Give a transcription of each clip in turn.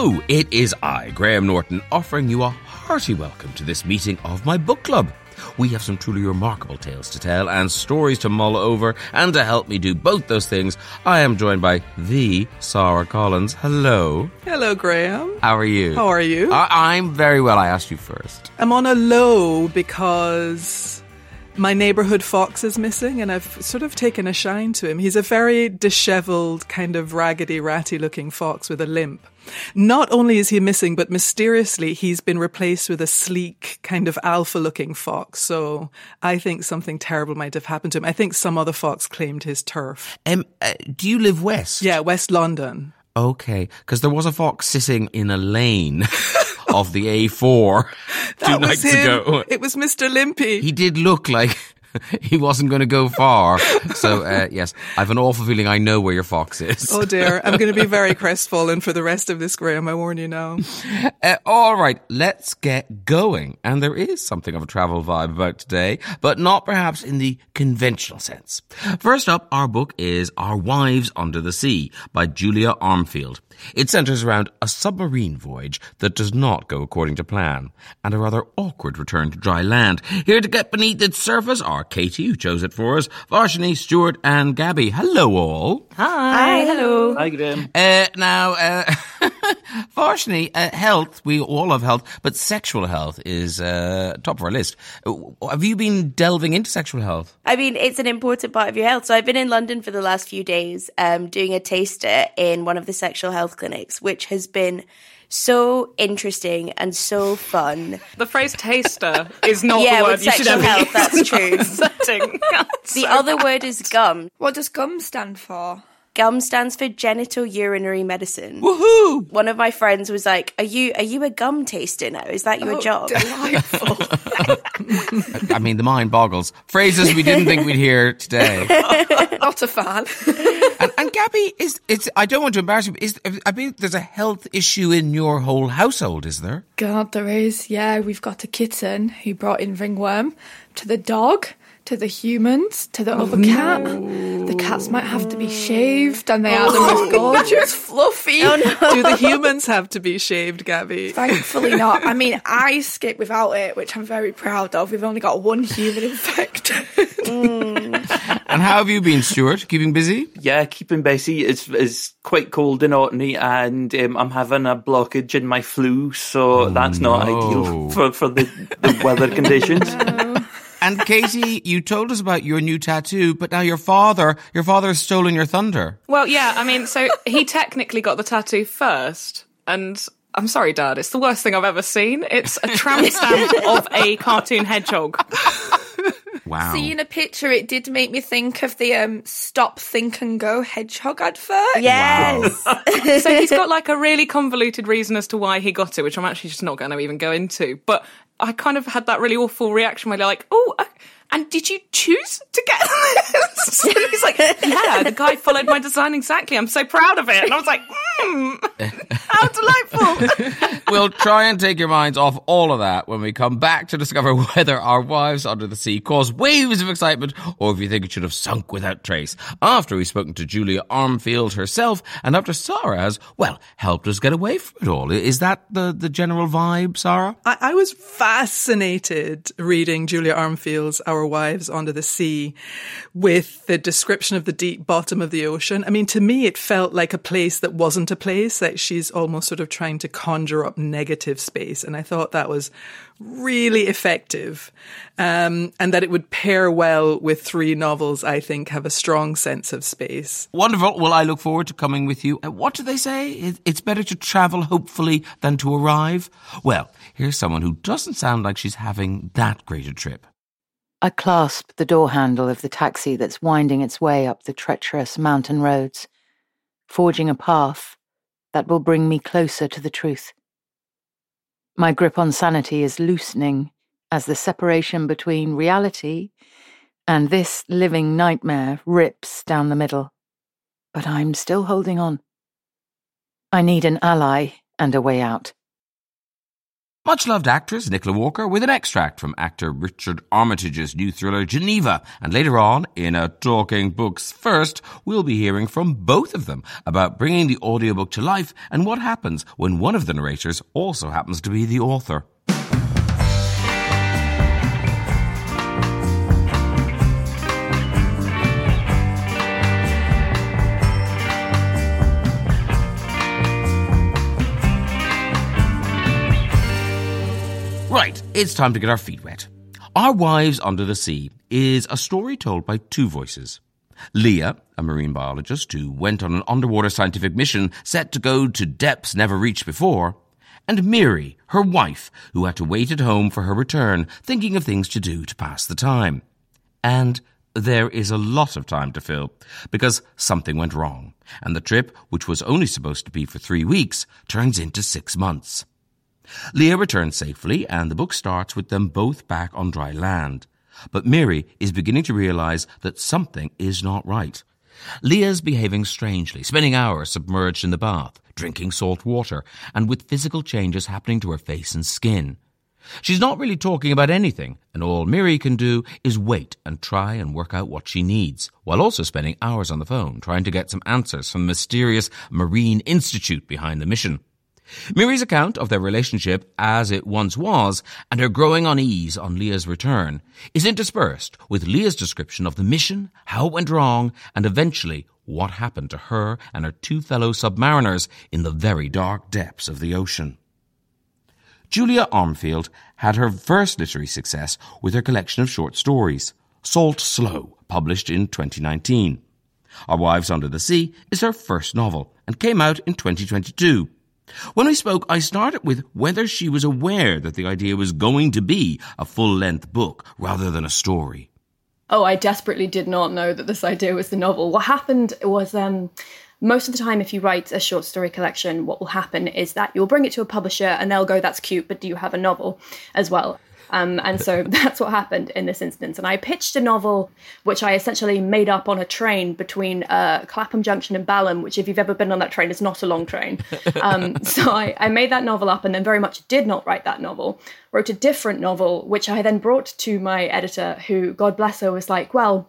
Hello, it is I, Graham Norton, offering you a hearty welcome to this meeting of my book club. We have some truly remarkable tales to tell and stories to mull over, and to help me do both those things, I am joined by the Sara Collins. Hello. Hello, Graham. How are you? How are you? I- I'm very well. I asked you first. I'm on a low because my neighborhood fox is missing, and I've sort of taken a shine to him. He's a very disheveled, kind of raggedy, ratty looking fox with a limp. Not only is he missing, but mysteriously he's been replaced with a sleek, kind of alpha looking fox. So I think something terrible might have happened to him. I think some other fox claimed his turf. Um, uh, do you live west? Yeah, West London. Okay, because there was a fox sitting in a lane of the A4 two nights him. ago. It was Mr. Limpy. He did look like he wasn't going to go far. So, uh, yes, I have an awful feeling I know where your fox is. Oh dear, I'm going to be very crestfallen for the rest of this, Graham. I warn you now. Uh, all right, let's get going. And there is something of a travel vibe about today, but not perhaps in the conventional sense. First up, our book is Our Wives Under the Sea by Julia Armfield. It centers around a submarine voyage that does not go according to plan, and a rather awkward return to dry land. Here to get beneath its surface are Katie, who chose it for us, Varshini, Stuart, and Gabby. Hello, all. Hi, Hi, hello. Hi, Graham. Uh, now, uh, Varshini, uh, health, we all have health, but sexual health is uh, top of our list. Uh, Have you been delving into sexual health? I mean, it's an important part of your health. So I've been in London for the last few days, um, doing a taster in one of the sexual health clinics, which has been so interesting and so fun. The phrase taster is not Yeah, the word with you should sexual ever health, that's use in true. that setting. The other word is gum. What does GUM stand for? Gum stands for genital urinary medicine. Woohoo! One of my friends was like, "Are you are you a gum taster now? Is that your Oh, job?" Delightful. I mean, the mind boggles. Phrases we didn't think we'd hear today. Not a fan. And, and Gabby, is it's? I don't want to embarrass you, but is I mean, there's a health issue in your whole household, is there? God, there is. Yeah, we've got a kitten who brought in ringworm to the dog, to the humans, to the other cat. The cats might have to be shaved, and they are the most gorgeous, fluffy. Do the humans have to be shaved, Gabby? Thankfully not. I mean, I skip without it, which I'm very proud of. We've only got one human infected. And how have you been, Stuart? Keeping busy? Yeah, keeping busy. It's, it's quite cold in Orkney and um, I'm having a blockage in my flu, so that's not no. ideal for, for the, the weather conditions. And Katie, you told us about your new tattoo, but now your father, your father has stolen your thunder. Well, yeah, I mean, so he technically got the tattoo first, and I'm sorry, Dad, it's the worst thing I've ever seen. It's a tramp stamp of a cartoon hedgehog. Wow. Seeing a picture, it did make me think of the um, Stop, Think and Go hedgehog advert. Yes. So he's got like a really convoluted reason as to why he got it, which I'm actually just not going to even go into. But I kind of had that really awful reaction where they're like, oh, and did you choose to get this? and he's like, yeah, the guy followed my design exactly. I'm so proud of it. And I was like, mm, how delightful. We'll try and take your minds off all of that when we come back to discover whether our wives under the sea cause waves of excitement or if you think it should have sunk without trace. After we've spoken to Julia Armfield herself and after Sara has, well, helped us get away from it all. Is that the, the general vibe, Sara? I, I was fascinated reading Julia Armfield's Our Wives Under the Sea with the description of the deep bottom of the ocean. I mean, to me, it felt like a place that wasn't a place, that she's almost sort of trying to conjure up negative space. And I thought that was really effective. Um, and that it would pair well with three novels, I think, have a strong sense of space. Wonderful. Well, I look forward to coming with you. Uh, What do they say? It's better to travel hopefully than to arrive? Well, here's someone who doesn't sound like she's having that great a trip. I clasp the door handle of the taxi that's winding its way up the treacherous mountain roads, forging a path that will bring me closer to the truth. My grip on sanity is loosening as the separation between reality and this living nightmare rips down the middle. But I'm still holding on. I need an ally and a way out. Much loved actress Nicola Walker with an extract from actor Richard Armitage's new thriller Geneva. And later on, in a Talking Books First, we'll be hearing from both of them about bringing the audiobook to life and what happens when one of the narrators also happens to be the author. Right, it's time to get our feet wet. Our Wives Under the Sea is a story told by two voices. Leah, a marine biologist who went on an underwater scientific mission set to go to depths never reached before, and Miri, her wife, who had to wait at home for her return, thinking of things to do to pass the time. And there is a lot of time to fill, because something went wrong, and the trip, which was only supposed to be for three weeks, turns into six months. Leah returns safely, and the book starts with them both back on dry land. But Miri is beginning to realize that something is not right. Leah's behaving strangely, spending hours submerged in the bath, drinking salt water, and with physical changes happening to her face and skin. She's not really talking about anything, and all Miri can do is wait and try and work out what she needs, while also spending hours on the phone trying to get some answers from the mysterious Marine Institute behind the mission. Miri's account of their relationship as it once was and her growing unease on Leah's return is interspersed with Leah's description of the mission, how it went wrong, and eventually what happened to her and her two fellow submariners in the very dark depths of the ocean. Julia Armfield had her first literary success with her collection of short stories, Salt Slow, published in 2019. Our Wives Under the Sea is her first novel and came out in 2022. When we spoke, I started with whether she was aware that the idea was going to be a full length book rather than a story. Oh, I desperately did not know that this idea was the novel. What happened was um, most of the time, if you write a short story collection, what will happen is that you'll bring it to a publisher and they'll go, That's cute, but do you have a novel as well? Um, and so that's what happened in this instance. And I pitched a novel which I essentially made up on a train between uh, Clapham Junction and Balham, which, if you've ever been on that train, is not a long train. Um, so I, I made that novel up and then very much did not write that novel. Wrote a different novel, which I then brought to my editor, who, God bless her, was like, Well,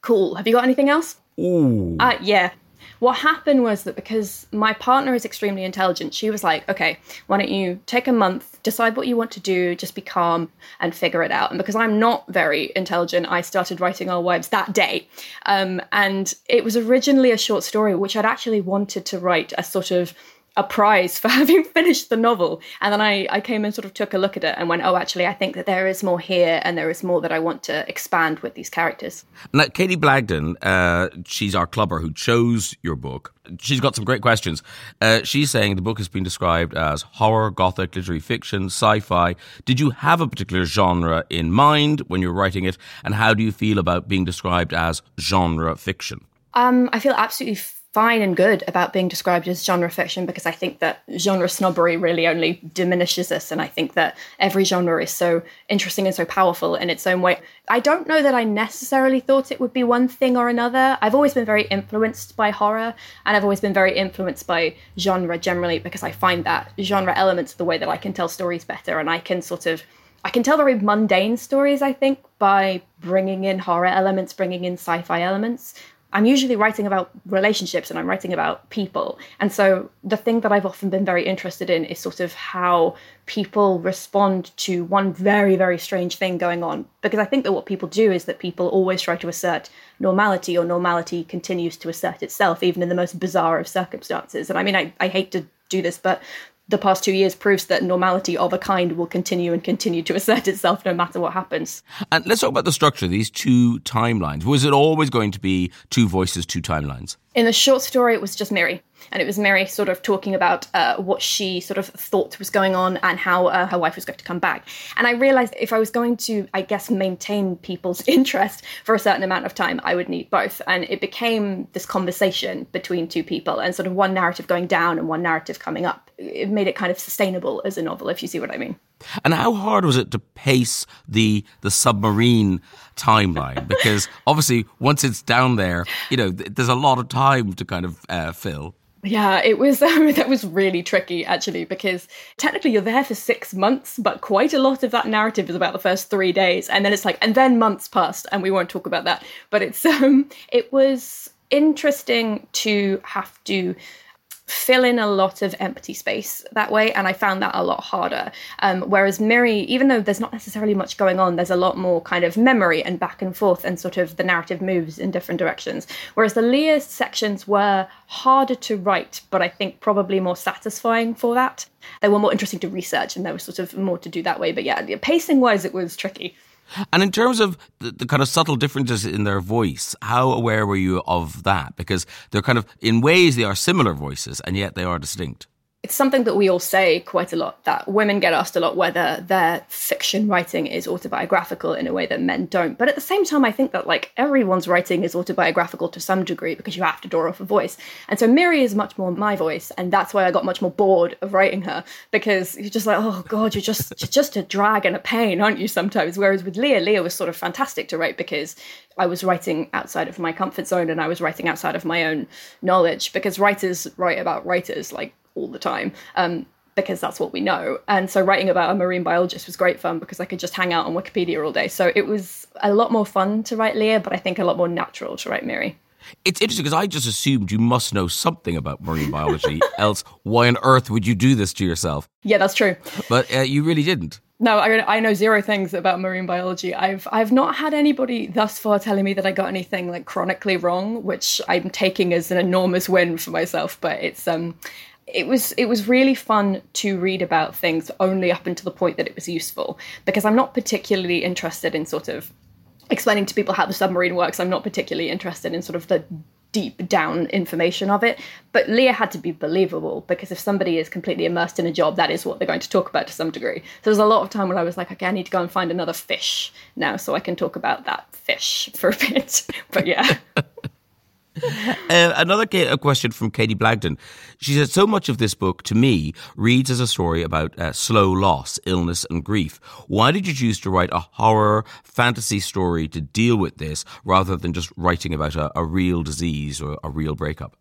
cool. Have you got anything else? Ooh. Uh, yeah. What happened was that because my partner is extremely intelligent, she was like, okay, why don't you take a month, decide what you want to do, just be calm and figure it out. And because I'm not very intelligent, I started writing Our Wives that day. Um, and it was originally a short story, which I'd actually wanted to write a sort of a prize for having finished the novel. And then I, I came and sort of took a look at it and went, oh, actually, I think that there is more here and there is more that I want to expand with these characters. Now, Katie Blagden, uh, she's our clubber who chose your book. She's got some great questions. Uh, she's saying the book has been described as horror, gothic, literary fiction, sci fi. Did you have a particular genre in mind when you were writing it? And how do you feel about being described as genre fiction? Um, I feel absolutely fine and good about being described as genre fiction because I think that genre snobbery really only diminishes us. And I think that every genre is so interesting and so powerful in its own way. I don't know that I necessarily thought it would be one thing or another. I've always been very influenced by horror and I've always been very influenced by genre generally because I find that genre elements are the way that I can tell stories better and I can sort of I can tell very mundane stories, I think, by bringing in horror elements, bringing in sci fi elements, I'm usually writing about relationships and I'm writing about people. And so the thing that I've often been very interested in is sort of how people respond to one very, very strange thing going on. Because I think that what people do is that people always try to assert normality, or normality continues to assert itself, even in the most bizarre of circumstances. And I mean, I, I hate to do this, but the past two years proves that normality of a kind will continue and continue to assert itself no matter what happens. And let's talk about the structure of these two timelines. Was it always going to be two voices, two timelines? In the short story, it was just Miri. And it was Miri sort of talking about uh, what she sort of thought was going on and how uh, her wife was going to come back. And I realized if I was going to, I guess, maintain people's interest for a certain amount of time, I would need both. And it became this conversation between two people and sort of one narrative going down and one narrative coming up. It made it kind of sustainable as a novel, if you see what I mean. And how hard was it to pace the the submarine timeline? Because obviously, once it's down there, you know, th- there's a lot of time to kind of uh, fill. Yeah, it was um, that was really tricky actually because technically you're there for six months, but quite a lot of that narrative is about the first three days, and then it's like, and then months passed, and we won't talk about that. But it's um, it was interesting to have to fill in a lot of empty space that way and i found that a lot harder. Um, whereas miri even though there's not necessarily much going on there's a lot more kind of memory and back and forth and sort of the narrative moves in different directions. Whereas the leah sections were harder to write but i think probably more satisfying for that. They were more interesting to research and there was sort of more to do that way. But yeah pacing wise it was tricky and in terms of the, the, kind of subtle differences in their voice, how aware were you of that? Because they're kind of, in ways, they are similar voices, and yet they are distinct it's something that we all say quite a lot that women get asked a lot whether their fiction writing is autobiographical in a way that men don't. But at the same time i think that like everyone's writing is autobiographical to some degree because you have to draw off a voice. And so miri is much more my voice and that's why i got much more bored of writing her because you're just like oh god you're just you're just a drag and a pain aren't you sometimes? Whereas with leah leah was sort of fantastic to write because I was writing outside of my comfort zone and I was writing outside of my own knowledge because writers write about writers like all the time. Um, because that's what we know. And so writing about a marine biologist was great fun because I could just hang out on Wikipedia all day. So it was a lot more fun to write Leah, but I think a lot more natural to write Miri. It's interesting because I just assumed you must know something about marine biology, else why on earth would you do this to yourself? Yeah, that's true. But uh, you really didn't. No, I, I know zero things about marine biology. I've I've not had anybody thus far telling me that I got anything like chronically wrong, which I'm taking as an enormous win for myself. But it's um it was it was really fun to read about things only up until the point that it was useful because I'm not particularly interested in sort of explaining to people how the submarine works. I'm not particularly interested in sort of the deep down information of it. But Leah had to be believable because if somebody is completely immersed in a job, that is what they're going to talk about to some degree. So there's a lot of time when I was like, okay, I need to go and find another fish now so I can talk about that fish for a bit. but yeah. uh, another question from Katie Blagden. She said, So much of this book, to me, reads as a story about uh, slow loss, illness, and grief. Why did you choose to write a horror fantasy story to deal with this rather than just writing about a, a real disease or a real breakup?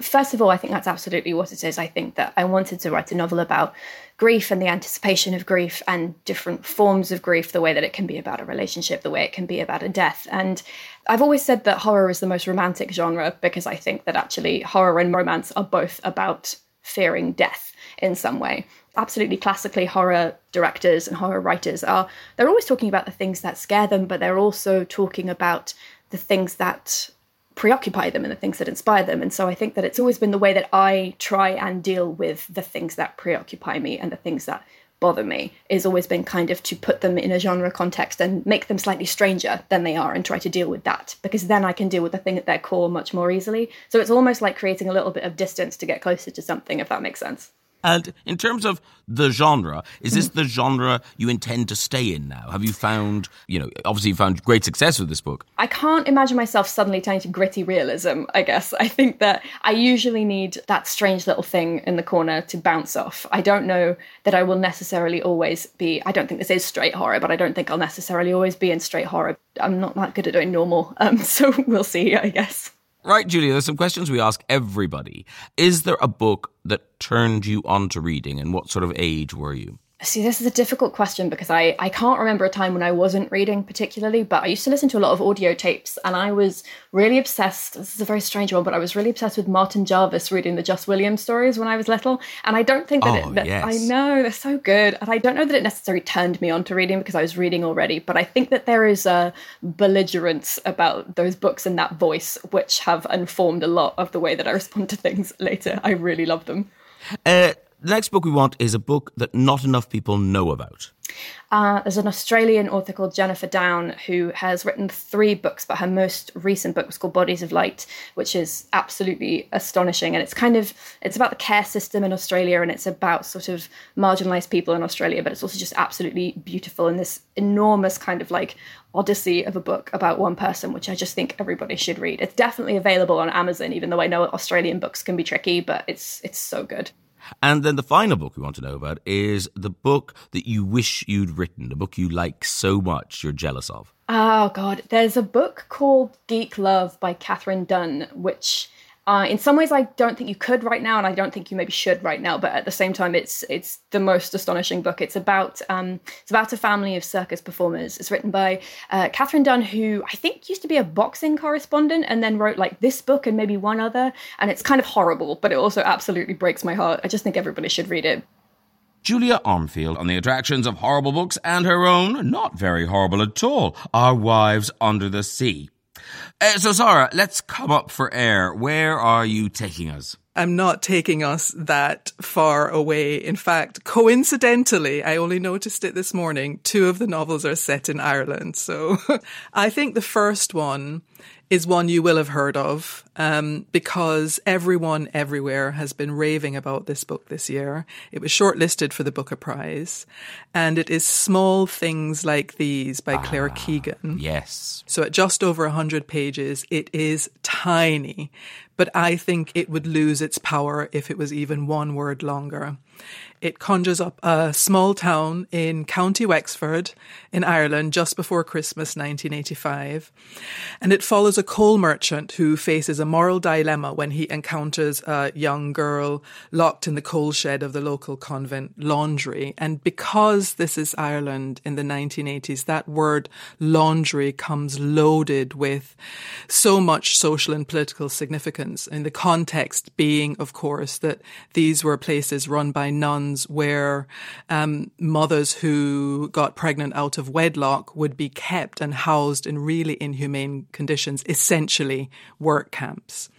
First of all, I think that's absolutely what it is. I think that I wanted to write a novel about grief and the anticipation of grief and different forms of grief, the way that it can be about a relationship, the way it can be about a death. And I've always said that horror is the most romantic genre because I think that actually horror and romance are both about fearing death in some way. Absolutely classically, horror directors and horror writers are, they're always talking about the things that scare them, but they're also talking about the things that preoccupy them and the things that inspire them. And so I think that it's always been the way that I try and deal with the things that preoccupy me and the things that bother me is always been kind of to put them in a genre context and make them slightly stranger than they are and try to deal with that because then I can deal with the thing at their core much more easily. So it's almost like creating a little bit of distance to get closer to something, if that makes sense. And in terms of the genre, is this the genre you intend to stay in now? Have you found, you know, obviously you found great success with this book. I can't imagine myself suddenly turning to gritty realism, I guess. I think that I usually need that strange little thing in the corner to bounce off. I don't know that I will necessarily always be, I don't think this is straight horror, but I don't think I'll necessarily always be in straight horror. I'm not that good at doing normal, um, so we'll see, I guess. Right, Julia, there's some questions we ask everybody. Is there a book that turned you on to reading, and what sort of age were you? See, this is a difficult question because I, I can't remember a time when I wasn't reading particularly, but I used to listen to a lot of audio tapes and I was really obsessed. This is a very strange one, but I was really obsessed with Martin Jarvis reading the Just Williams stories when I was little. And I don't think that oh, it, that, yes. I know, they're so good. And I don't know that it necessarily turned me on to reading because I was reading already, but I think that there is a belligerence about those books and that voice which have informed a lot of the way that I respond to things later. I really love them. Uh, the next book we want is a book that not enough people know about. Uh, there's an Australian author called Jennifer Down who has written three books, but her most recent book was called Bodies of Light, which is absolutely astonishing. And it's kind of it's about the care system in Australia, and it's about sort of marginalised people in Australia, but it's also just absolutely beautiful and this enormous kind of like odyssey of a book about one person, which I just think everybody should read. It's definitely available on Amazon, even though I know Australian books can be tricky, but it's it's so good. And then the final book we want to know about is the book that you wish you'd written, the book you like so much you're jealous of. Oh, God. There's a book called Geek Love by Katherine Dunn, which Uh, in some ways, I don't think you could right now, and I don't think you maybe should right now. But at the same time, it's it's the most astonishing book. It's about um, it's about a family of circus performers. It's written by uh, Katherine Dunn, who I think used to be a boxing correspondent, and then wrote like this book and maybe one other. And it's kind of horrible, but it also absolutely breaks my heart. I just think everybody should read it. Julia Armfield on the attractions of horrible books and her own, not very horrible at all, Our Wives Under the Sea. Uh, so, Sara, let's come up for air. Where are you taking us? I'm not taking us that far away. In fact, coincidentally, I only noticed it this morning. Two of the novels are set in Ireland. So I think the first one is one you will have heard of um, because everyone everywhere has been raving about this book this year. It was shortlisted for the Booker Prize, and it is Small Things Like These by Claire Ah, Keegan. Yes. So at just over 100 pages, it is tiny, but I think it would lose its power if it was even one word longer. It conjures up a small town in County Wexford in Ireland just before Christmas 1985. And it follows a coal merchant who faces a moral dilemma when he encounters a young girl locked in the coal shed of the local convent laundry. And because this is Ireland in the 1980s, that word laundry comes loaded with so much social and political significance. In the context being, of course, that these were places run by nuns where um, mothers who got pregnant out of wedlock would be kept and housed in really inhumane conditions, essentially work camps.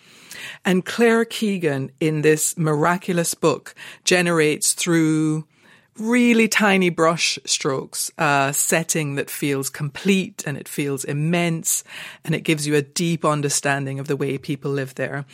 And Claire Keegan, in this miraculous book, generates through really tiny brush strokes, a setting that feels complete and it feels immense and it gives you a deep understanding of the way people live there.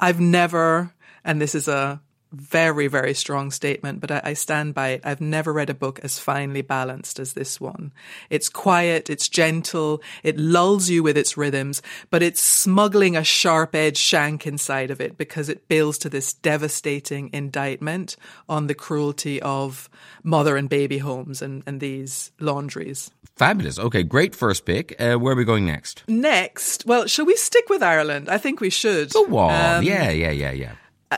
I've never, and this is a very, very strong statement, but I, I, stand by it. I've never read a book as finely balanced as this one. It's quiet, it's gentle, it lulls you with its rhythms, but it's smuggling a sharp edged shank inside of it because it builds to this devastating indictment on the cruelty of mother and baby homes and, and these laundries. Fabulous. Okay, great first pick. Uh, where are we going next? Next, well, shall we stick with Ireland? I think we should. Go on. Um, yeah, yeah, yeah, yeah.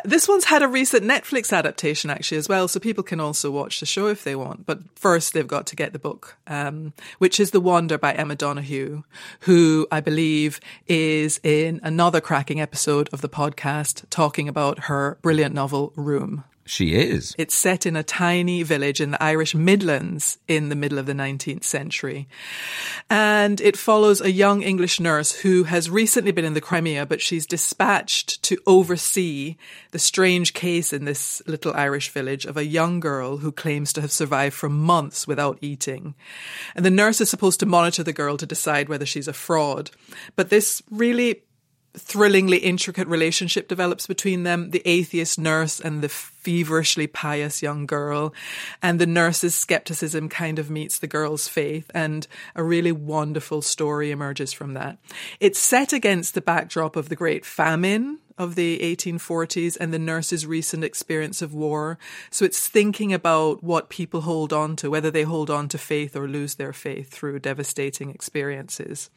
This one's had a recent Netflix adaptation actually as well, so people can also watch the show if they want. But first, they've got to get the book, um, which is The Wonder by Emma Donoghue, who I believe is in another cracking episode of the podcast talking about her brilliant novel Room. She is. It's set in a tiny village in the Irish Midlands in the middle of the 19th century. And it follows a young English nurse who has recently been in the Crimea, but she's dispatched to oversee the strange case in this little Irish village of a young girl who claims to have survived for months without eating. And the nurse is supposed to monitor the girl to decide whether she's a fraud. But this really thrillingly intricate relationship develops between them, the atheist nurse and the feverishly pious young girl. And the nurse's skepticism kind of meets the girl's faith, and a really wonderful story emerges from that. It's set against the backdrop of the Great Famine of the 1840s and the nurse's recent experience of war. So it's thinking about what people hold on to, whether they hold on to faith or lose their faith through devastating experiences.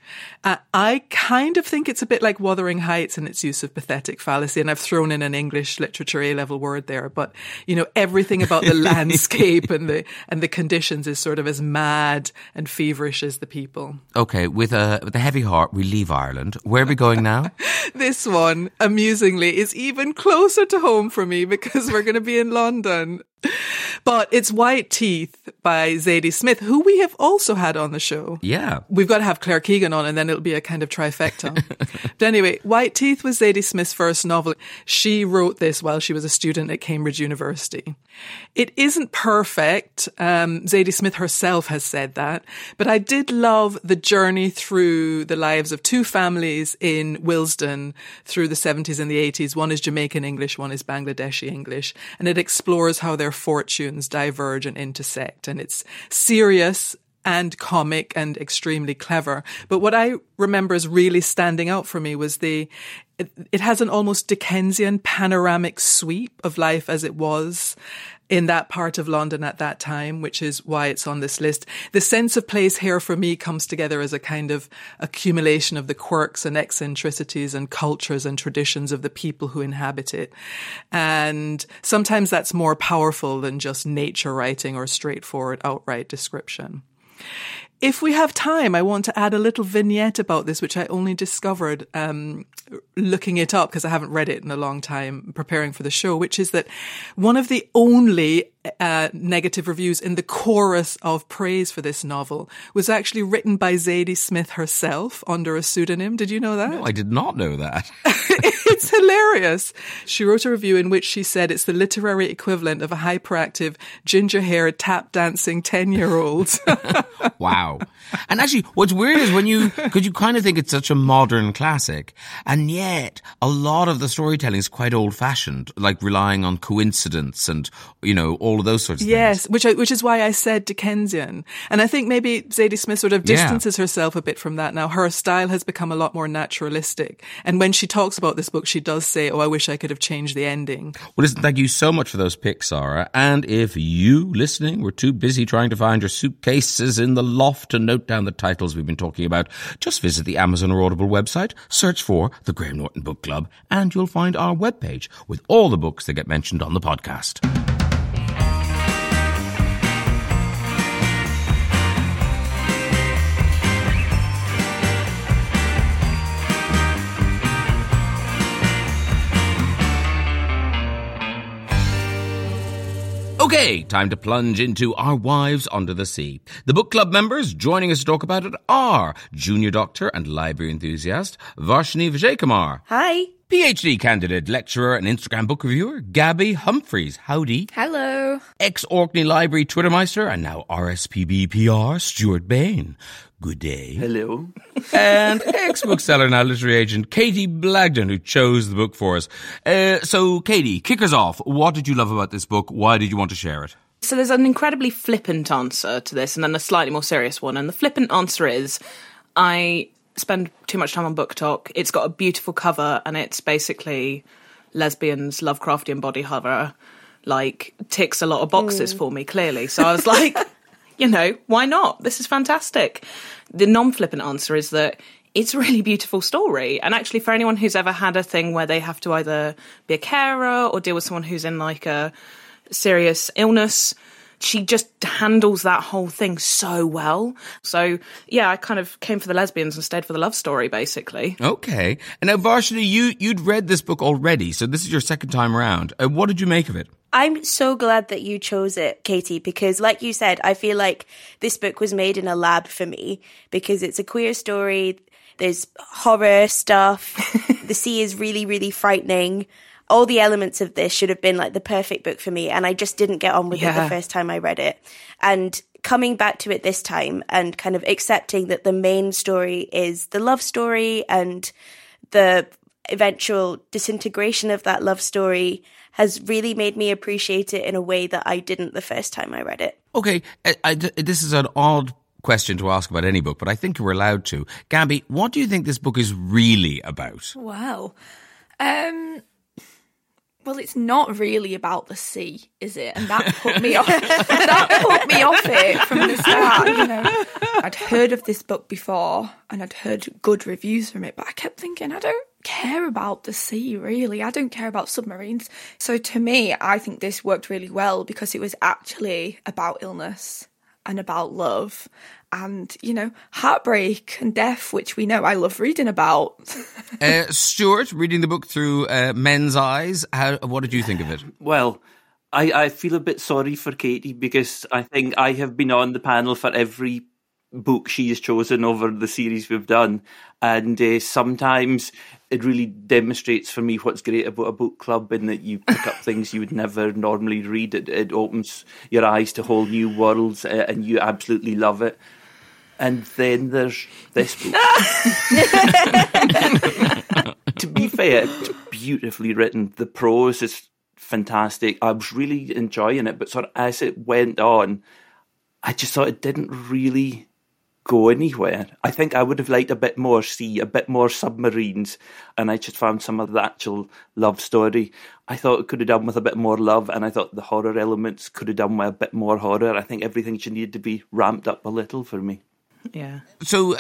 Uh, I kind of think it's a bit like Wuthering Heights in its use of pathetic fallacy, and I've thrown in an English literature A level word there, but you know, everything about the landscape and the and the conditions is sort of as mad and feverish as the people. Okay, with a with a heavy heart, we leave Ireland. Where are we going now? this one, amusingly, is even closer to home for me because we're going to be in London. But it's White Teeth by Zadie Smith, who we have also had on the show. Yeah. We've got to have Claire Keegan on and then it'll be a kind of trifecta. but anyway, White Teeth was Zadie Smith's first novel. She wrote this while she was a student at Cambridge University. It isn't perfect. Um, Zadie Smith herself has said that, but I did love the journey through the lives of two families in Willesden through the 70s and the 80s. One is Jamaican English, one is Bangladeshi English, and it explores how their fortunes diverge and intersect. And it's serious and comic and extremely clever. But what I remember as really standing out for me was the it, it has an almost Dickensian panoramic sweep of life as it was in that part of London at that time, which is why it's on this list. The sense of place here for me comes together as a kind of accumulation of the quirks and eccentricities and cultures and traditions of the people who inhabit it. And sometimes that's more powerful than just nature writing or straightforward outright description. If we have time, I want to add a little vignette about this, which I only discovered um, looking it up because I haven't read it in a long time preparing for the show, which is that one of the only uh, negative reviews in the chorus of praise for this novel was actually written by Zadie Smith herself under a pseudonym. Did you know that? No, I did not know that. it's hilarious. She wrote a review in which she said it's the literary equivalent of a hyperactive, ginger haired, tap dancing 10 year old. wow. And actually, what's weird is when you, because you kind of think it's such a modern classic, and yet a lot of the storytelling is quite old fashioned, like relying on coincidence and, you know, all of those sorts of yes, things. which I, which is why I said Dickensian, and I think maybe Zadie Smith sort of distances yeah. herself a bit from that now. Her style has become a lot more naturalistic, and when she talks about this book, she does say, "Oh, I wish I could have changed the ending." Well, listen, thank you so much for those picks, Sara. And if you listening were too busy trying to find your suitcases in the loft to note down the titles we've been talking about, just visit the Amazon or Audible website, search for the Graham Norton Book Club, and you'll find our webpage with all the books that get mentioned on the podcast. Okay, time to plunge into Our Wives Under the Sea. The book club members joining us to talk about it are junior doctor and library enthusiast Varshini Vijaykumar. Hi. PhD candidate, lecturer, and Instagram book reviewer Gabby Humphreys. Howdy. Hello. Ex Orkney Library Twittermeister and now RSPB PR Stuart Bain. Good day. Hello. and ex bookseller, now literary agent, Katie Blagden, who chose the book for us. Uh, so, Katie, kick us off. What did you love about this book? Why did you want to share it? So, there's an incredibly flippant answer to this, and then a slightly more serious one. And the flippant answer is I spend too much time on BookTok. It's got a beautiful cover, and it's basically lesbians, Lovecraftian body horror. Like, ticks a lot of boxes mm. for me, clearly. So I was like, you know, why not? This is fantastic. The non flippant answer is that it's a really beautiful story. And actually, for anyone who's ever had a thing where they have to either be a carer or deal with someone who's in like a serious illness, she just handles that whole thing so well. So yeah, I kind of came for the lesbians and stayed for the love story, basically. Okay. And now, Varshini, you you'd read this book already, so this is your second time around. Uh, what did you make of it? I'm so glad that you chose it, Katie, because like you said, I feel like this book was made in a lab for me because it's a queer story. There's horror stuff. the sea is really, really frightening. All the elements of this should have been like the perfect book for me. And I just didn't get on with yeah. it the first time I read it. And coming back to it this time and kind of accepting that the main story is the love story and the eventual disintegration of that love story has really made me appreciate it in a way that I didn't the first time I read it. Okay, I, I, this is an odd question to ask about any book, but I think we're allowed to. Gabby, what do you think this book is really about? Wow. Um, well, it's not really about the sea, is it? And that put me off. that put me off it from the start. You know, I'd heard of this book before, and I'd heard good reviews from it, but I kept thinking, I don't care about the sea really. I don't care about submarines. So to me, I think this worked really well because it was actually about illness and about love and, you know, heartbreak and death, which we know I love reading about. uh, Stuart, reading the book through uh, men's eyes, how, what did you think of it? Well, I, I feel a bit sorry for Katie because I think I have been on the panel for every book she has chosen over the series we've done. And uh, sometimes it really demonstrates for me what's great about a book club in that you pick up things you would never normally read. It, it opens your eyes to whole new worlds uh, and you absolutely love it. And then there's this book. to be fair, it's beautifully written. The prose is fantastic. I was really enjoying it, but sort of as it went on, I just thought it didn't really go anywhere. I think I would have liked a bit more sea, a bit more submarines, and I just found some of the actual love story. I thought it could have done with a bit more love, and I thought the horror elements could have done with a bit more horror. I think everything should need to be ramped up a little for me. Yeah. So, uh,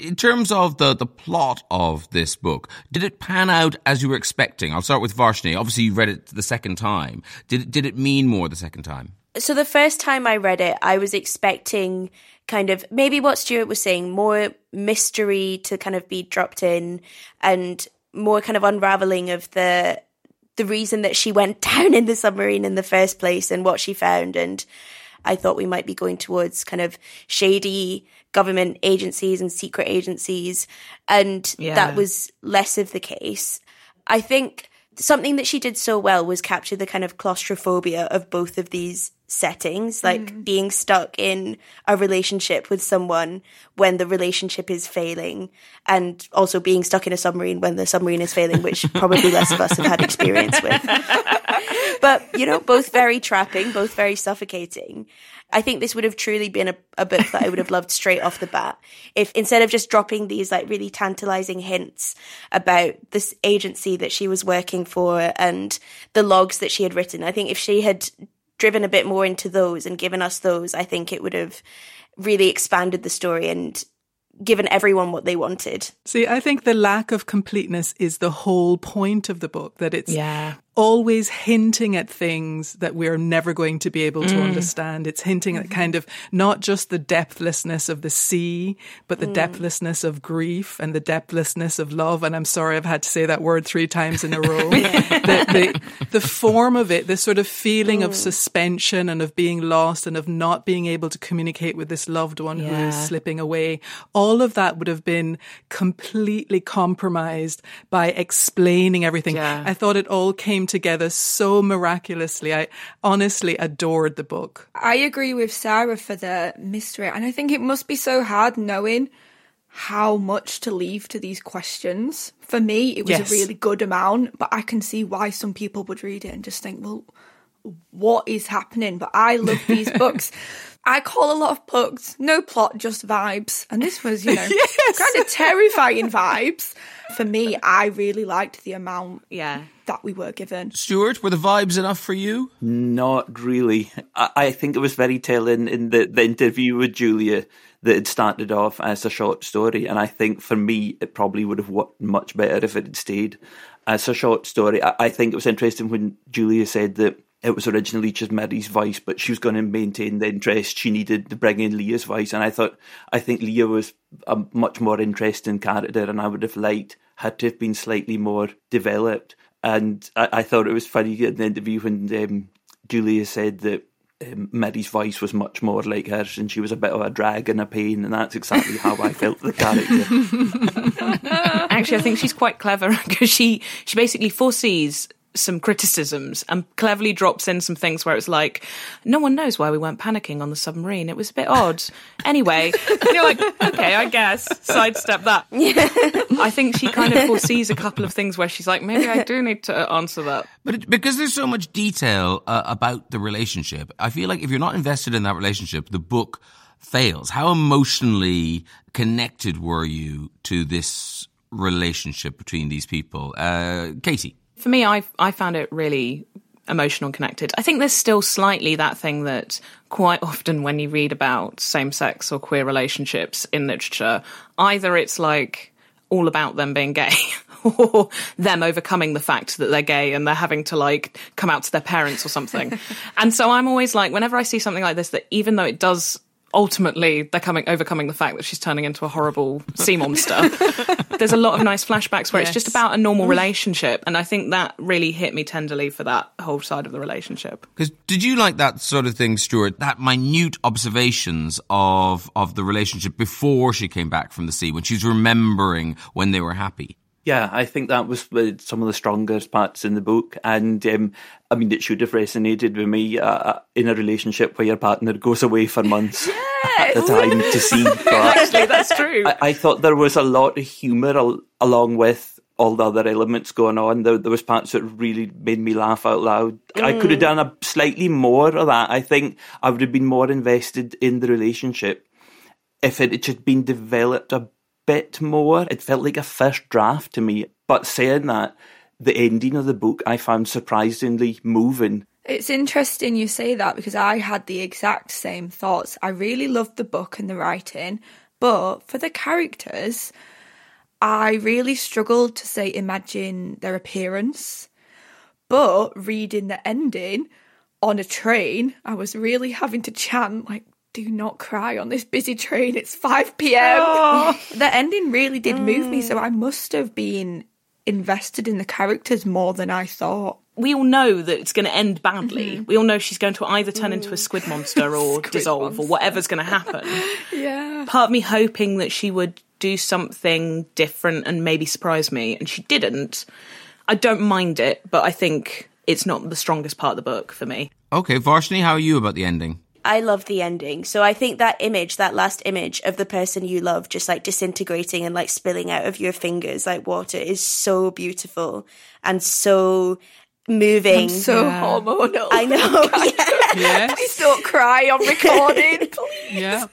in terms of the, the plot of this book, did it pan out as you were expecting? I'll start with Varshini. Obviously, you read it the second time. Did, did it mean more the second time? So, the first time I read it, I was expecting kind of maybe what Stuart was saying, more mystery to kind of be dropped in and more kind of unraveling of the the reason that she went down in the submarine in the first place and what she found and I thought we might be going towards kind of shady government agencies and secret agencies. And Yeah. that was less of the case. I think something that she did so well was capture the kind of claustrophobia of both of these settings, like mm. being stuck in a relationship with someone when the relationship is failing, and also being stuck in a submarine when the submarine is failing, which probably less of us have had experience with. but, you know, both very trapping, both very suffocating. I think this would have truly been a, a book that I would have loved straight off the bat. If instead of just dropping these like really tantalizing hints about this agency that she was working for and the logs that she had written, I think if she had driven a bit more into those and given us those, I think it would have really expanded the story and given everyone what they wanted. See, I think the lack of completeness is the whole point of the book, that it's Yeah. Always hinting at things that we're never going to be able to mm. understand. It's hinting at kind of not just the depthlessness of the sea, but the mm. depthlessness of grief and the depthlessness of love. And I'm sorry I've had to say that word three times in a row. the, the, the form of it, this sort of feeling of mm. suspension and of being lost and of not being able to communicate with this loved one who is slipping away. All of that would have been completely compromised by explaining everything. Yeah. I thought it all came together so miraculously. I honestly adored the book. I agree with Sara for the mystery, and I think it must be so hard knowing how much to leave to these questions. For me, it was Yes. a really good amount, but I can see why some people would read it and just think, well, what is happening? But I love these books. I call a lot of books no plot, just vibes. And this was, you know, kind of terrifying vibes. For me, I really liked the amount Yeah. that we were given. Stuart, were the vibes enough for you? Not really. I, I think it was very telling in the, the interview with Julia that it started off as a short story. And I think for me, it probably would have worked much better if it had stayed as a short story. I, I think it was interesting when Julia said that it was originally just Miri's voice, but she was going to maintain the interest she needed to bring in Leah's voice. And I thought, I think Leah was a much more interesting character, and I would have liked had to have been slightly more developed. And I, I thought it was funny in the interview when um, Julia said that um, Miri's voice was much more like hers, and she was a bit of a drag and a pain, and that's exactly how I felt the character. Actually, I think she's quite clever because she she basically foresees some criticisms and cleverly drops in some things where it's like, no one knows why we weren't panicking on the submarine. It was a bit odd. Anyway, and you're like, okay, I guess sidestep that. I think she kind of foresees a couple of things where she's like, maybe I do need to answer that. But it, because there's so much detail uh, about the relationship, I feel like if you're not invested in that relationship, the book fails. How emotionally connected were you to this relationship between these people? Uh, Katie. For me, I I found it really emotional and connected. I think there's still slightly that thing that quite often when you read about same sex or queer relationships in literature, either it's like all about them being gay or them overcoming the fact that they're gay and they're having to like come out to their parents or something. and so I'm always like, whenever I see something like this, that even though it does ultimately they're coming overcoming the fact that she's turning into a horrible sea monster there's a lot of nice flashbacks where it's just about a normal relationship and i think that really hit me tenderly for that whole side of the relationship Because did you like that sort of thing, Stuart? That minute observations of of the relationship before she came back from the sea, when she's remembering when they were happy. Yeah, I think that was uh, some of the strongest parts in the book, and um, I mean, it should have resonated with me uh, in a relationship where your partner goes away for months at a time to sea. Actually that's true I, I thought there was a lot of humour al- along with all the other elements going on. There, there was parts that really made me laugh out loud. I could have done a slightly more of that. I think I would have been more invested in the relationship if it had just been developed a bit more. It felt like a first draft to me. But saying that, the ending of the book I found surprisingly moving. It's interesting you say that because I had the exact same thoughts. I really loved the book and the writing, but for the characters, I really struggled to say imagine their appearance. But reading the ending on a train, I was really having to chant like do not cry on this busy train. It's 5 p.m. Oh. the ending really did move me, so I must have been invested in the characters more than I thought. We all know that it's going to end badly. Mm-hmm. We all know she's going to either turn into a squid monster or squid dissolve monster. or whatever's going to happen. yeah. Part of me hoping that she would do something different and maybe surprise me, and she didn't. I don't mind it, but I think it's not the strongest part of the book for me. Okay, Varshini, how are you about the ending? I love the ending. So I think that image, that last image of the person you love just like disintegrating and like spilling out of your fingers like water is so beautiful and so moving. I'm so yeah. hormonal. I know. yeah. Yes. Please don't cry on recording, please. Yeah.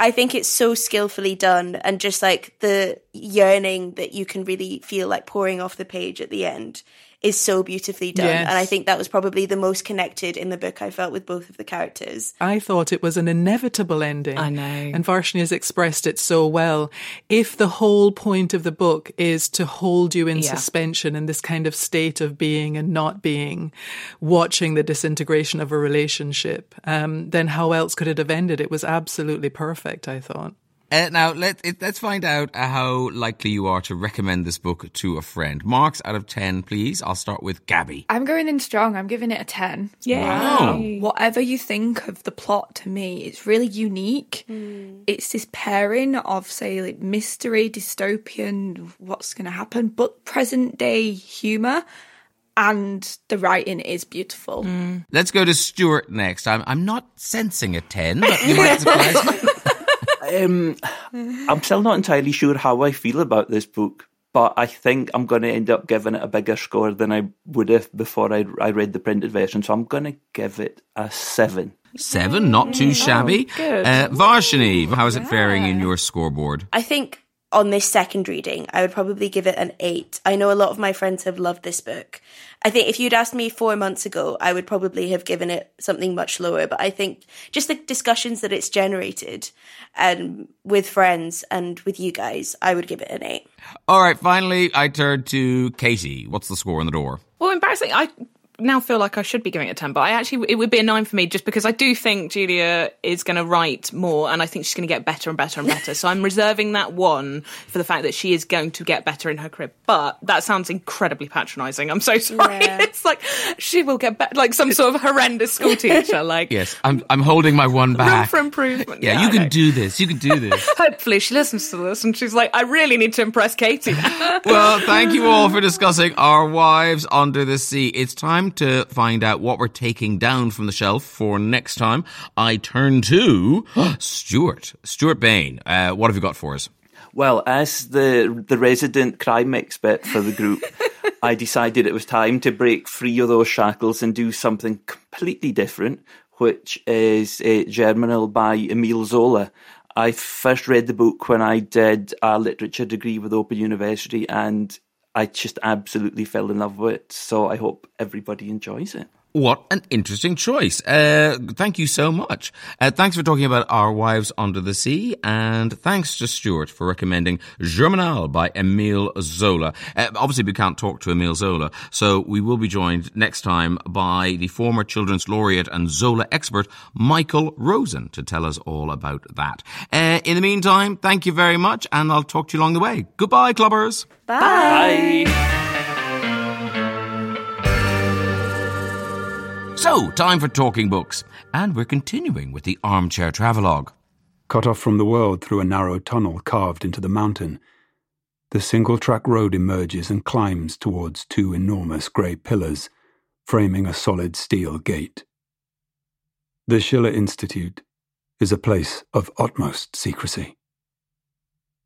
I think it's so skillfully done and just like the yearning that you can really feel like pouring off the page at the end is so beautifully done. Yes. And I think that was probably the most connected in the book I felt with both of the characters. I thought it was an inevitable ending. I know. And Varshini has expressed it so well. If the whole point of the book is to hold you in yeah. suspension in this kind of state of being and not being, watching the disintegration of a relationship, um, then how else could it have ended? It was absolutely perfect, I thought. Uh, now let it, let's find out uh, how likely you are to recommend this book to a friend. Marks out of ten, please. I'll start with Gabby. I'm going in strong. I'm giving it a ten. Yeah. Wow. Whatever you think of the plot, to me, it's really unique. Mm. It's this pairing of say like mystery, dystopian, what's going to happen, but present day humor and the writing is beautiful. Mm. Let's go to Stuart next. I'm I'm not sensing a ten, but you might surprise me. Um, I'm still not entirely sure how I feel about this book, but I think I'm going to end up giving it a bigger score than I would have before I, I read the printed version. So I'm going to give it a seven. Seven, not too shabby. Oh. Uh, Varshini, how is it faring in your scoreboard? I think on this second reading, I would probably give it an eight. I know a lot of my friends have loved this book. I think if you'd asked me four months ago, I would probably have given it something much lower. But I think just the discussions that it's generated and um, with friends and with you guys, I would give it an eight. All right, finally, I turn to Katie. What's the score on the door? Well, embarrassing. I now feel like I should be giving it a 10, but I actually, it would be a 9 for me just because I do think Julia is going to write more and I think she's going to get better and better and better. so I'm reserving that one for the fact that she is going to get better in her career. But that sounds incredibly patronising. I'm so sorry. Yeah. it's like she will get better, like some sort of horrendous school teacher. Like, yes, I'm, I'm holding my one back. Room for improvement. Yeah, yeah you can do this. You can do this. Hopefully she listens to this and she's like, I really need to impress Katie. well, thank you all for discussing our wives under the sea. It's time to find out what we're taking down from the shelf for next time. I turn to Stuart. Stuart Bain. Uh, what have you got for us? Well, as the the resident crime expert for the group, I decided it was time to break free of those shackles and do something completely different, which is uh, Germinal by Emile Zola. I first read the book when I did a literature degree with Open University, and I just absolutely fell in love with it. So I hope everybody enjoys it. What an interesting choice. Uh, thank you so much. Uh, thanks for talking about Our Wives Under the Sea, and thanks to Stuart for recommending Germinal by Emile Zola. Uh, obviously, we can't talk to Emile Zola, so we will be joined next time by the former Children's Laureate and Zola expert, Michael Rosen, to tell us all about that. Uh, in the meantime, thank you very much, and I'll talk to you along the way. Goodbye, clubbers. Bye. Bye. So, time for talking books, and we're continuing with the armchair travelogue. Cut off from the world through a narrow tunnel carved into the mountain, the single track road emerges and climbs towards two enormous grey pillars, framing a solid steel gate. The Schiller Institute is a place of utmost secrecy.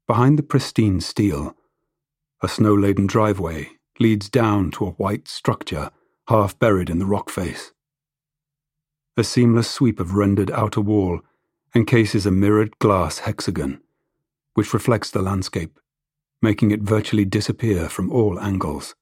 Behind the pristine steel, a snow laden driveway leads down to a white structure half buried in the rock face. A seamless sweep of rendered outer wall encases a mirrored glass hexagon, which reflects the landscape, making it virtually disappear from all angles.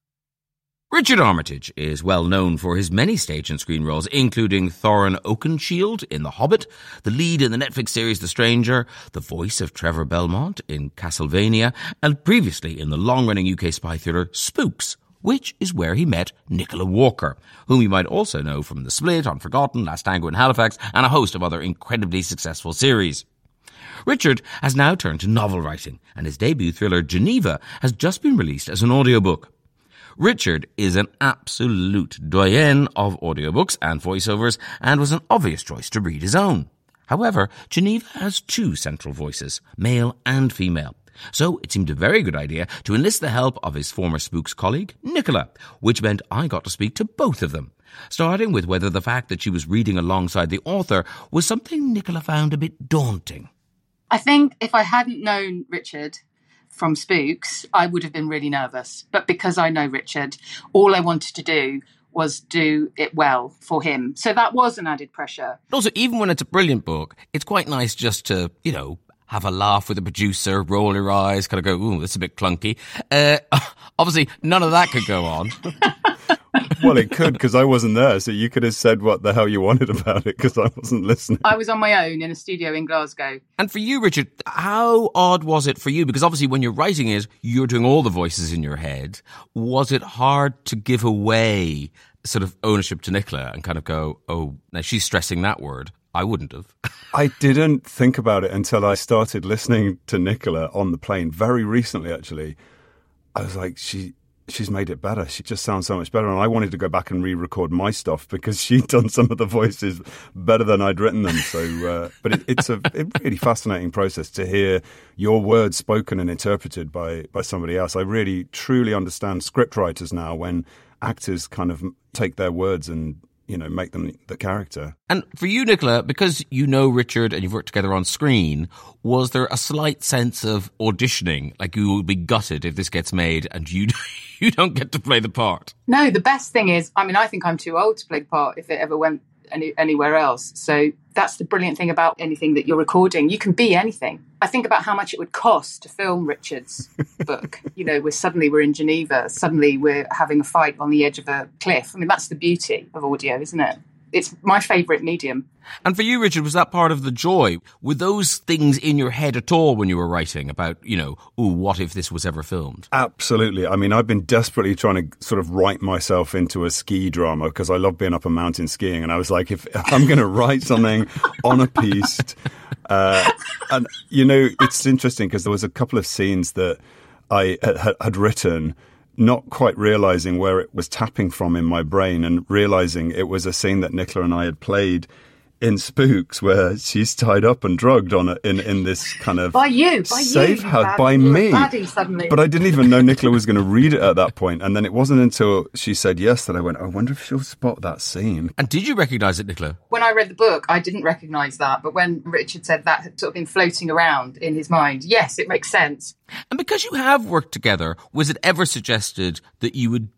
Richard Armitage is well known for his many stage and screen roles, including Thorin Oakenshield in The Hobbit, the lead in the Netflix series The Stranger, the voice of Trevor Belmont in Castlevania, and previously in the long-running UK spy thriller Spooks, which is where he met Nicola Walker, whom you might also know from The Split, Unforgotten, Last Tango in Halifax, and a host of other incredibly successful series. Richard has now turned to novel writing, and his debut thriller Geneva has just been released as an audiobook. Richard is an absolute doyen of audiobooks and voiceovers and was an obvious choice to read his own. However, Geneva has two central voices, male and female. So it seemed a very good idea to enlist the help of his former Spooks colleague, Nicola, which meant I got to speak to both of them. Starting with whether the fact that she was reading alongside the author was something Nicola found a bit daunting. I think if I hadn't known Richard, from Spooks, I would have been really nervous. But because I know Richard, all I wanted to do was do it well for him. So that was an added pressure. Also, even when it's a brilliant book, it's quite nice just to, you know, have a laugh with the producer, roll your eyes, kind of go, ooh, that's a bit clunky. Uh, obviously, none of that could go on. well, it could because I wasn't there, so you could have said what the hell you wanted about it because I wasn't listening. I was on my own in a studio in Glasgow. And for you, Richard, how odd was it for you? Because obviously, when you're writing it, you're doing all the voices in your head. Was it hard to give away sort of ownership to Nicola and kind of go, oh, now she's stressing that word? I wouldn't have. I didn't think about it until I started listening to Nicola on the plane very recently, actually. I was like, she she's made it better. She just sounds so much better. And I wanted to go back and re-record my stuff because she'd done some of the voices better than I'd written them. So, uh, but it, it's a really fascinating process to hear your words spoken and interpreted by by somebody else. I really truly understand scriptwriters now when actors kind of take their words and you know, make them the character. And for you, Nicola, because you know Richard and you've worked together on screen, was there a slight sense of auditioning? Like you will be gutted if this gets made and you you don't get to play the part? No, the best thing is, I mean, I think I'm too old to play the part if it ever went any, anywhere else. So that's the brilliant thing about anything that you're recording. You can be anything. I think about how much it would cost to film Richard's book. You know, we're suddenly we're in Geneva, suddenly we're having a fight on the edge of a cliff. I mean, that's the beauty of audio, isn't it? It's my favorite medium. And for you, Richard, was that part of the joy? Were those things in your head at all when you were writing about, you know, ooh, what if this was ever filmed? Absolutely. I mean, I've been desperately trying to sort of write myself into a ski drama because I love being up a mountain skiing. And I was like, if, if I'm going to write something on a piece, uh, and you know, it's interesting because there was a couple of scenes that I had, had written not quite realizing where it was tapping from in my brain and realizing it was a scene that Nicola and I had played in Spooks where she's tied up and drugged on a, in in this kind of by you, by safe you, house by me. But I didn't even know Nicola was going to read it at that point, and then it wasn't until she said yes that I went. I wonder if she'll spot that scene. And did you recognise it, Nicola? When I read the book, I didn't recognise that, but when Richard said that had sort of been floating around in his mind, yes, it makes sense. And because you have worked together, was it ever suggested that you would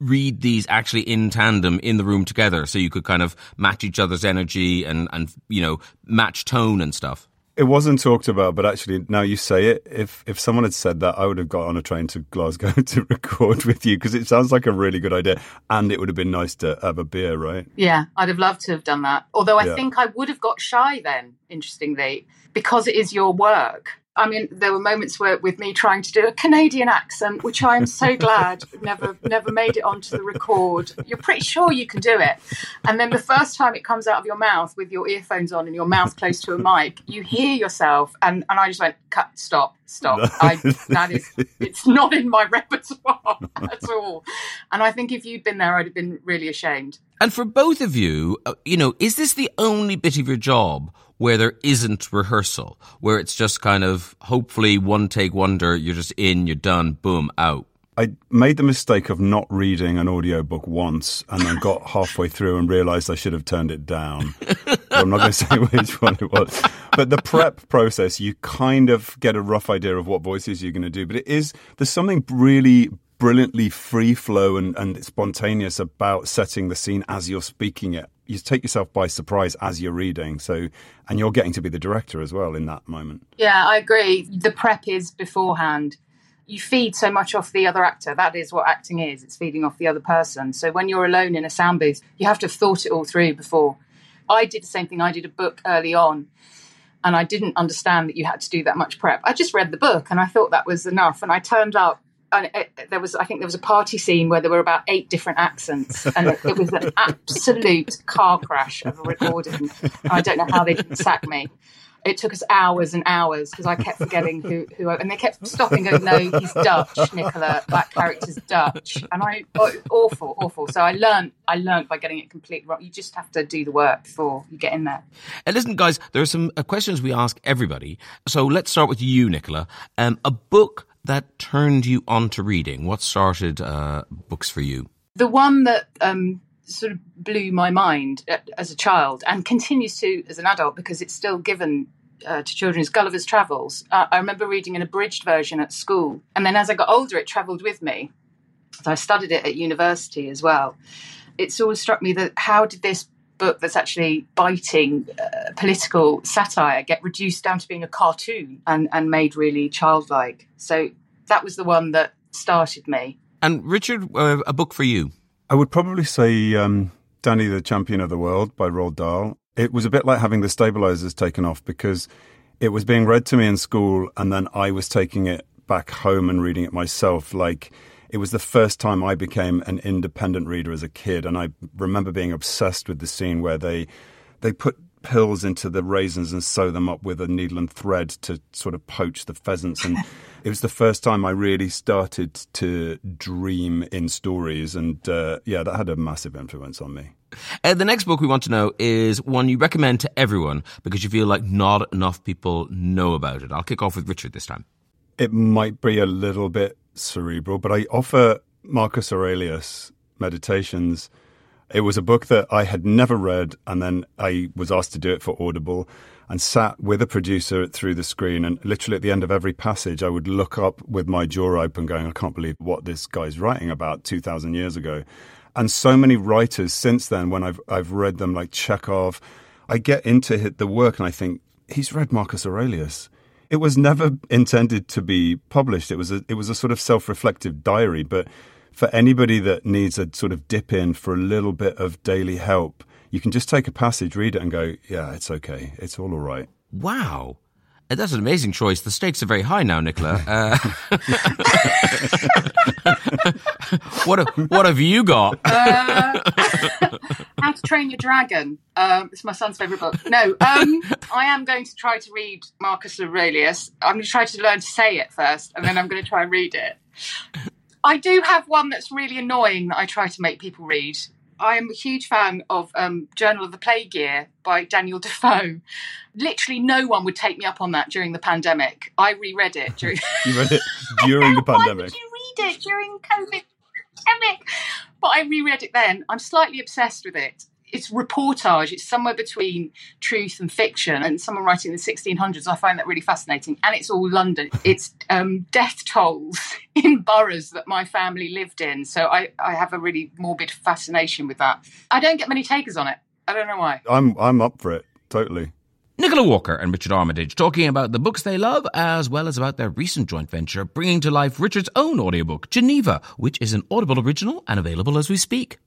read these actually in tandem in the room together so you could kind of match each other's energy and, and you know, match tone and stuff? It wasn't talked about, but actually, now you say it, if if someone had said that, I would have got on a train to Glasgow to record with you because it sounds like a really good idea, and it would have been nice to have a beer, right? Yeah, I'd have loved to have done that. Although I yeah. think I would have got shy then, interestingly, because it is your work. I mean, there were moments where with me trying to do a Canadian accent, which I am so glad never never made it onto the record. You're pretty sure you can do it, and then the first time it comes out of your mouth with your earphones on and your mouth close to a mic, you hear yourself, and and I just went, cut, stop, stop. I, that is, it's not in my repertoire at all. And I think if you'd been there, I'd have been really ashamed. And for both of you, uh, you know, is this the only bit of your job where there isn't rehearsal, where it's just kind of hopefully one take wonder, you're just in, you're done, boom, out. I made the mistake of not reading an audiobook once and then got halfway through and realized I should have turned it down. I'm not going to say which one it was. But the prep process, you kind of get a rough idea of what voices you're going to do. But it is, there's something really brilliantly free flow and, and spontaneous about setting the scene as you're speaking it. You take yourself by surprise as you're reading. So, and you're getting to be the director as well in that moment. Yeah, I agree. The prep is beforehand. You feed so much off the other actor. That is what acting is. It's feeding off the other person. So when you're alone in a sound booth, you have to have thought it all through before. I did the same thing. I did a book early on and I didn't understand that you had to do that much prep. I just read the book and I thought that was enough. And I turned up and it, there was, I think there was a party scene where there were about eight different accents, and it, it was an absolute car crash of a recording. I don't know how they didn't sack me. It took us hours and hours because I kept forgetting who, who, and they kept stopping, going, "No, he's Dutch, Nicola. That character's Dutch." And I, oh, awful, awful. So I learned, I learned by getting it completely wrong. You just have to do the work before you get in there. And listen, guys, there are some uh, questions we ask everybody. So let's start with you, Nicola. Um, a book that turned you on to reading. What started uh, books for you? The one that um, sort of blew my mind uh, as a child and continues to as an adult because it's still given uh, to children is Gulliver's Travels. Uh, I remember reading an abridged version at school, and then as I got older, it travelled with me. So I studied it at university as well. It's always struck me that how did this book that's actually biting uh, political satire get reduced down to being a cartoon and, and made really childlike? So that was the one that started me. And Richard, uh, a book for you? I would probably say um, Danny, the Champion of the World by Roald Dahl. It was a bit like having the stabilizers taken off because it was being read to me in school and then I was taking it back home and reading it myself. Like it was the first time I became an independent reader as a kid. And I remember being obsessed with the scene where they, they put pills into the raisins and sew them up with a needle and thread to sort of poach the pheasants. And it was the first time I really started to dream in stories. And uh, yeah, that had a massive influence on me. Uh, the next book we want to know is one you recommend to everyone because you feel like not enough people know about it. I'll kick off with Richard this time. It might be a little bit cerebral, but I offer Marcus Aurelius Meditations it was a book that I had never read, and then I was asked to do it for Audible and sat with a producer through the screen. And literally at the end of every passage, I would look up with my jaw open, going, I can't believe what this guy's writing about 2,000 years ago. And so many writers since then, when I've, I've read them, like Chekhov, I get into the work and I think, he's read Marcus Aurelius. It was never intended to be published. It was a, it was a sort of self reflective diary, but for anybody that needs a sort of dip in for a little bit of daily help, you can just take a passage, read it, and go, yeah, it's okay. It's all all right. Wow. Uh, that's an amazing choice. The stakes are very high now, Nicola. Uh, what, what have you got? Uh, How to Train Your Dragon. Um, it's my son's favourite book. No, um, I am going to try to read Marcus Aurelius. I'm going to try to learn to say it first, and then I'm going to try and read it. I do have one that's really annoying that I try to make people read. I am a huge fan of um, Journal of the Plague Year by Daniel Defoe. Literally, no one would take me up on that during the pandemic. I reread it during. you read it during the pandemic. Why did you read it during COVID pandemic? But I reread it then. I'm slightly obsessed with it it's reportage. It's somewhere between truth and fiction. And someone writing in the 1600s, I find that really fascinating. And it's all London. It's um, death tolls in boroughs that my family lived in. So I, I have a really morbid fascination with that. I don't get many takers on it. I don't know why. I'm I'm up for it totally. Nicola Walker and Richard Armitage talking about the books they love as well as about their recent joint venture bringing to life Richard's own audiobook, Geneva, which is an Audible original and available as we speak.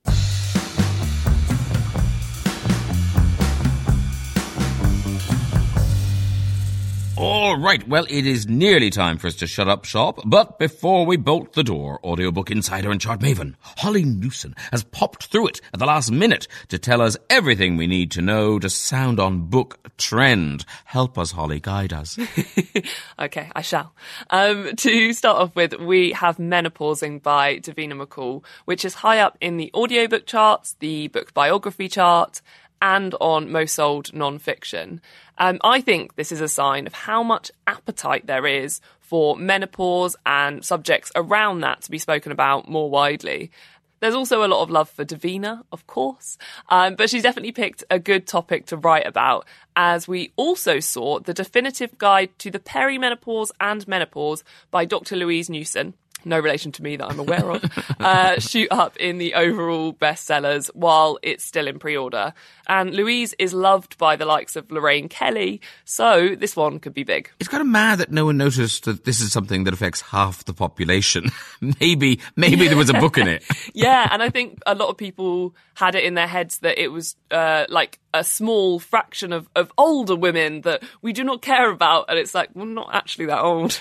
All right, well, it is nearly time for us to shut up shop, but before we bolt the door, audiobook insider and chart maven, Holly Newson, has popped through it at the last minute to tell us everything we need to know to sound on book trend. Help us, Holly, guide us. okay, I shall. Um, to start off with, we have Menopausing by Davina McCall, which is high up in the audiobook charts, the book biography chart, and on most sold non-fiction. Um, I think this is a sign of how much appetite there is for menopause and subjects around that to be spoken about more widely. There's also a lot of love for Davina, of course, um, but she's definitely picked a good topic to write about, as we also saw the definitive guide to the perimenopause and menopause by Dr. Louise Newson, no relation to me that I'm aware of, uh, shoot up in the overall bestsellers while it's still in pre order. And Louise is loved by the likes of Lorraine Kelly, so this one could be big. It's kind of mad that no one noticed that this is something that affects half the population. maybe, maybe there was a book in it. yeah, and I think a lot of people had it in their heads that it was uh, like a small fraction of, of older women that we do not care about, and it's like, well, not actually that old.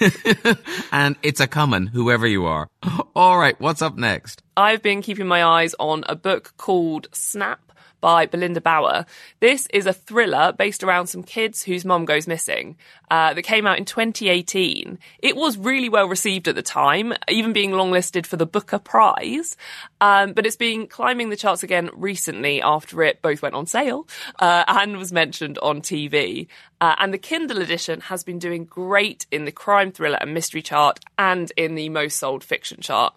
and it's a common, whoever you are. All right, what's up next? I've been keeping my eyes on a book called Snap by Belinda Bauer. This is a thriller based around some kids whose mom goes missing uh, that came out in 2018. It was really well received at the time, even being longlisted for the Booker Prize. Um, but it's been climbing the charts again recently after it both went on sale uh, and was mentioned on TV. Uh, and the Kindle edition has been doing great in the crime thriller and mystery chart and in the most sold fiction chart.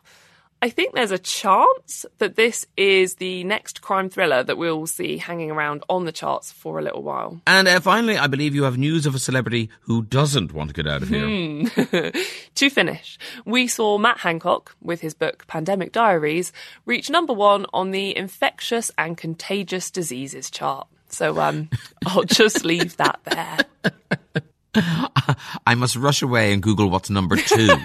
I think there's a chance that this is the next crime thriller that we'll see hanging around on the charts for a little while. And uh, finally, I believe you have news of a celebrity who doesn't want to get out of here. Hmm. to finish, we saw Matt Hancock with his book Pandemic Diaries reach number one on the infectious and contagious diseases chart. So um, I'll just leave that there. I must rush away and Google what's number two.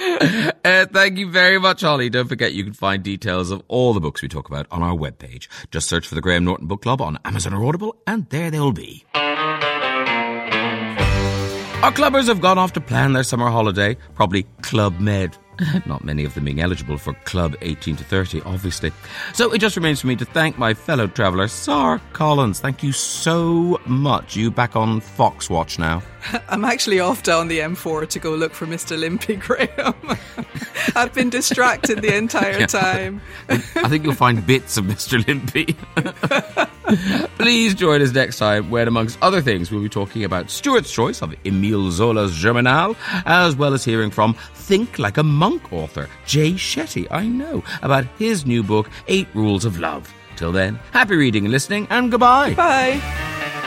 Uh, thank you very much, Holly. Don't forget you can find details of all the books we talk about on our webpage. Just search for the Graham Norton Book Club on Amazon or Audible, and there they'll be. Our clubbers have gone off to plan their summer holiday, probably Club Med. Not many of them being eligible for Club 18 to 30, obviously. So it just remains for me to thank my fellow traveller, Sara Collins. Thank you so much. You back on Fox Watch now? I'm actually off down the M4 to go look for Mr. Limpy Graham. I've been distracted the entire yeah. time. I think you'll find bits of Mr. Limpy. Please join us next time when, amongst other things, we'll be talking about Stuart's choice of Emile Zola's Germinal, as well as hearing from Think Like a Monk author Jay Shetty, I know, about his new book, Eight Rules of Love. Till then, happy reading and listening, and goodbye. Bye.